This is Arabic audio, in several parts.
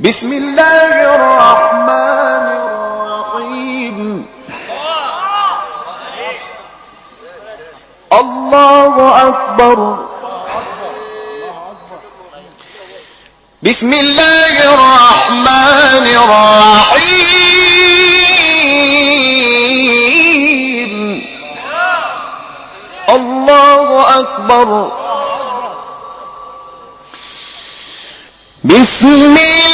بسم الله الرحمن الرحيم. الله أكبر. بسم الله الرحمن الرحيم. الله أكبر. بسم الله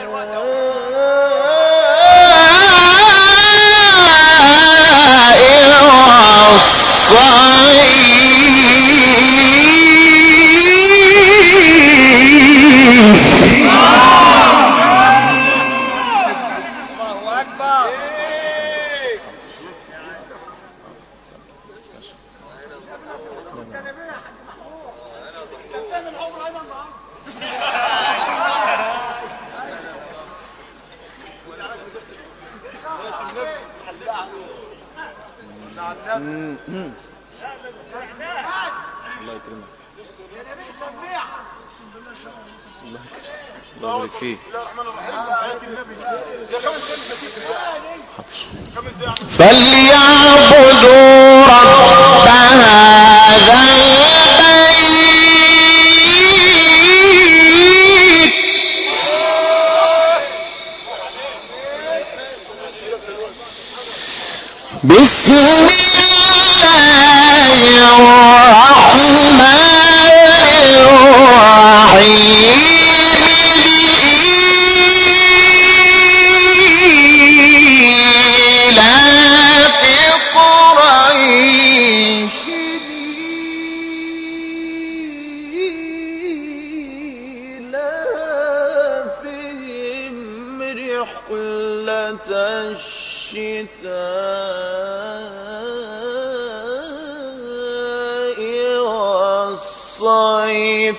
بسم الله الرحمن الرحيم لإيلاف قريش إيلافهم رحلة الشتاء والصيف الله يكرمك الله يبارك فيك فليعبدوا رب هذا بسم الله الرحمن الرحيم. إيلاف قريش إيلافهم رحلة الشتاء والصيف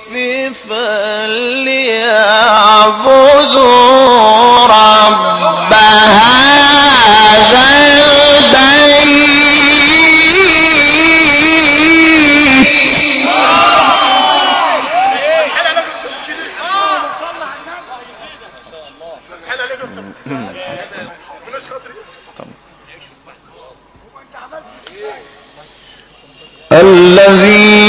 فليعبدوا رب هذا البيت. الذي